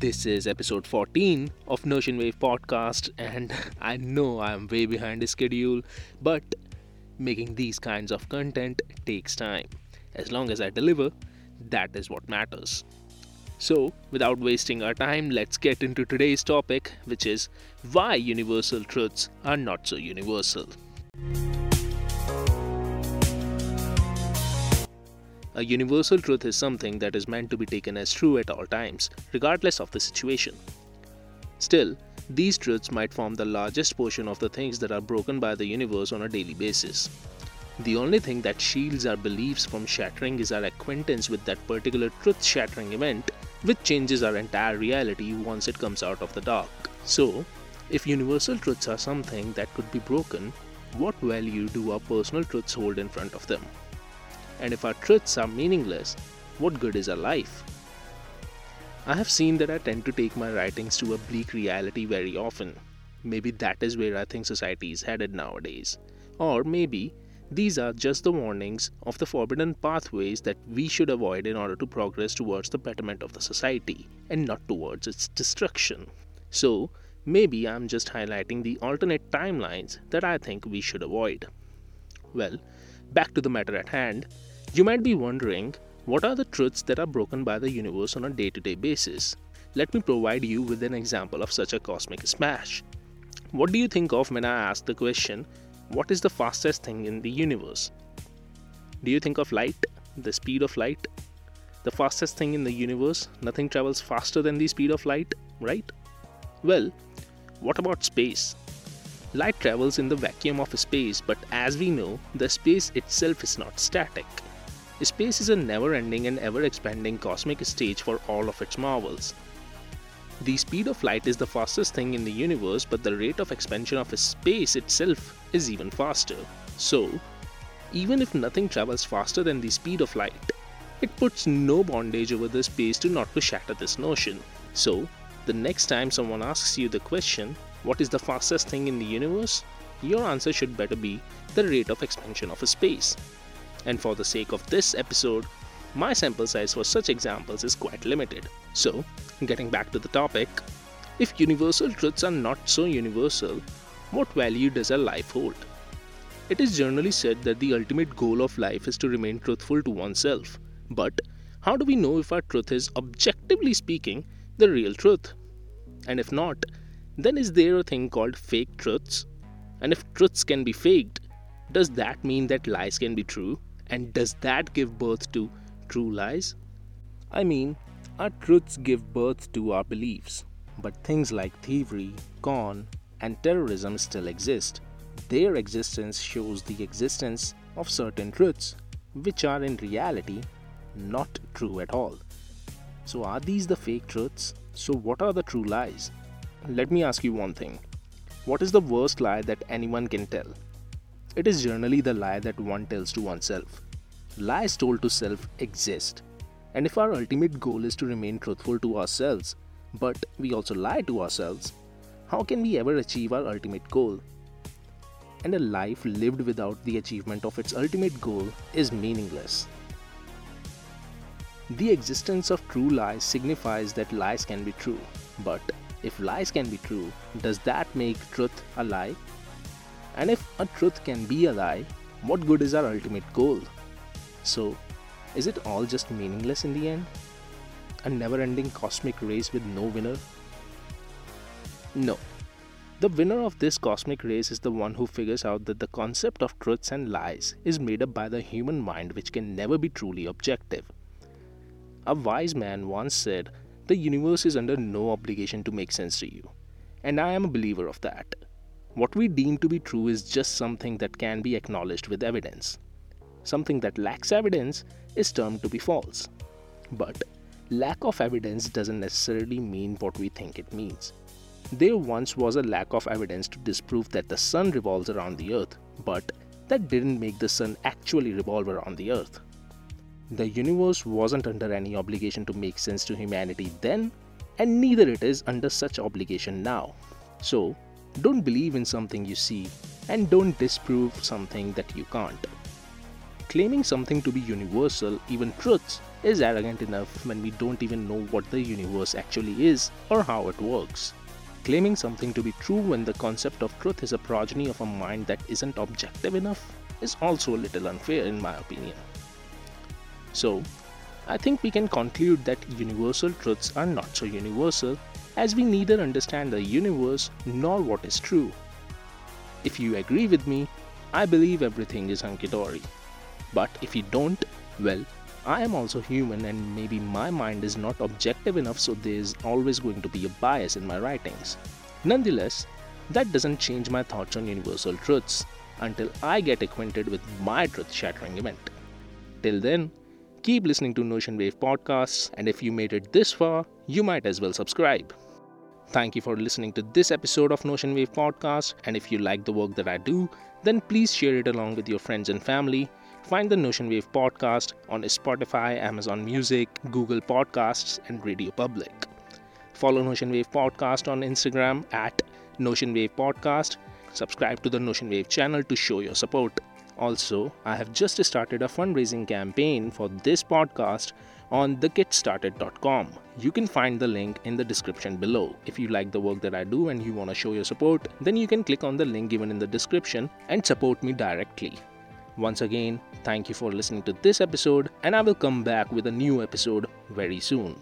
This is episode 14 of Notion Wave podcast, and I know I am way behind the schedule, but making these kinds of content takes time. As long as I deliver, that is what matters. So, without wasting our time, let's get into today's topic, which is why universal truths are not so universal. A universal truth is something that is meant to be taken as true at all times, regardless of the situation. Still, these truths might form the largest portion of the things that are broken by the universe on a daily basis. The only thing that shields our beliefs from shattering is our acquaintance with that particular truth shattering event, which changes our entire reality once it comes out of the dark. So, if universal truths are something that could be broken, what value do our personal truths hold in front of them? And if our truths are meaningless, what good is our life? I have seen that I tend to take my writings to a bleak reality very often. Maybe that is where I think society is headed nowadays. Or maybe these are just the warnings of the forbidden pathways that we should avoid in order to progress towards the betterment of the society and not towards its destruction. So, maybe I'm just highlighting the alternate timelines that I think we should avoid. Well, back to the matter at hand. You might be wondering what are the truths that are broken by the universe on a day to day basis? Let me provide you with an example of such a cosmic smash. What do you think of when I ask the question, What is the fastest thing in the universe? Do you think of light, the speed of light? The fastest thing in the universe, nothing travels faster than the speed of light, right? Well, what about space? Light travels in the vacuum of space, but as we know, the space itself is not static. Space is a never ending and ever expanding cosmic stage for all of its marvels. The speed of light is the fastest thing in the universe, but the rate of expansion of space itself is even faster. So, even if nothing travels faster than the speed of light, it puts no bondage over the space to not to shatter this notion. So, the next time someone asks you the question, what is the fastest thing in the universe? Your answer should better be the rate of expansion of a space. And for the sake of this episode, my sample size for such examples is quite limited. So, getting back to the topic, if universal truths are not so universal, what value does a life hold? It is generally said that the ultimate goal of life is to remain truthful to oneself. But how do we know if our truth is, objectively speaking, the real truth? And if not, then is there a thing called fake truths? And if truths can be faked, does that mean that lies can be true? And does that give birth to true lies? I mean, our truths give birth to our beliefs, but things like thievery, con, and terrorism still exist. Their existence shows the existence of certain truths, which are in reality not true at all. So, are these the fake truths? So, what are the true lies? Let me ask you one thing What is the worst lie that anyone can tell? It is generally the lie that one tells to oneself. Lies told to self exist. And if our ultimate goal is to remain truthful to ourselves, but we also lie to ourselves, how can we ever achieve our ultimate goal? And a life lived without the achievement of its ultimate goal is meaningless. The existence of true lies signifies that lies can be true. But if lies can be true, does that make truth a lie? And if a truth can be a lie, what good is our ultimate goal? So, is it all just meaningless in the end? A never ending cosmic race with no winner? No. The winner of this cosmic race is the one who figures out that the concept of truths and lies is made up by the human mind, which can never be truly objective. A wise man once said, The universe is under no obligation to make sense to you. And I am a believer of that. What we deem to be true is just something that can be acknowledged with evidence. Something that lacks evidence is termed to be false. But lack of evidence doesn't necessarily mean what we think it means. There once was a lack of evidence to disprove that the sun revolves around the earth, but that didn't make the sun actually revolve around the earth. The universe wasn't under any obligation to make sense to humanity then, and neither it is under such obligation now. So, don't believe in something you see and don't disprove something that you can't. Claiming something to be universal, even truths, is arrogant enough when we don't even know what the universe actually is or how it works. Claiming something to be true when the concept of truth is a progeny of a mind that isn't objective enough is also a little unfair in my opinion. So, I think we can conclude that universal truths are not so universal as we neither understand the universe nor what is true. If you agree with me, I believe everything is hunky dory. But if you don't, well, I am also human and maybe my mind is not objective enough, so there's always going to be a bias in my writings. Nonetheless, that doesn't change my thoughts on universal truths until I get acquainted with my truth shattering event. Till then, keep listening to Notion Wave podcasts, and if you made it this far, you might as well subscribe. Thank you for listening to this episode of Notion Wave podcast, and if you like the work that I do, then please share it along with your friends and family Find the Notion Wave podcast on Spotify, Amazon Music, Google Podcasts, and Radio Public. Follow Notion Wave Podcast on Instagram at Notion Wave Podcast. Subscribe to the Notion Wave channel to show your support. Also, I have just started a fundraising campaign for this podcast on thegetstarted.com. You can find the link in the description below. If you like the work that I do and you want to show your support, then you can click on the link given in the description and support me directly. Once again, thank you for listening to this episode, and I will come back with a new episode very soon.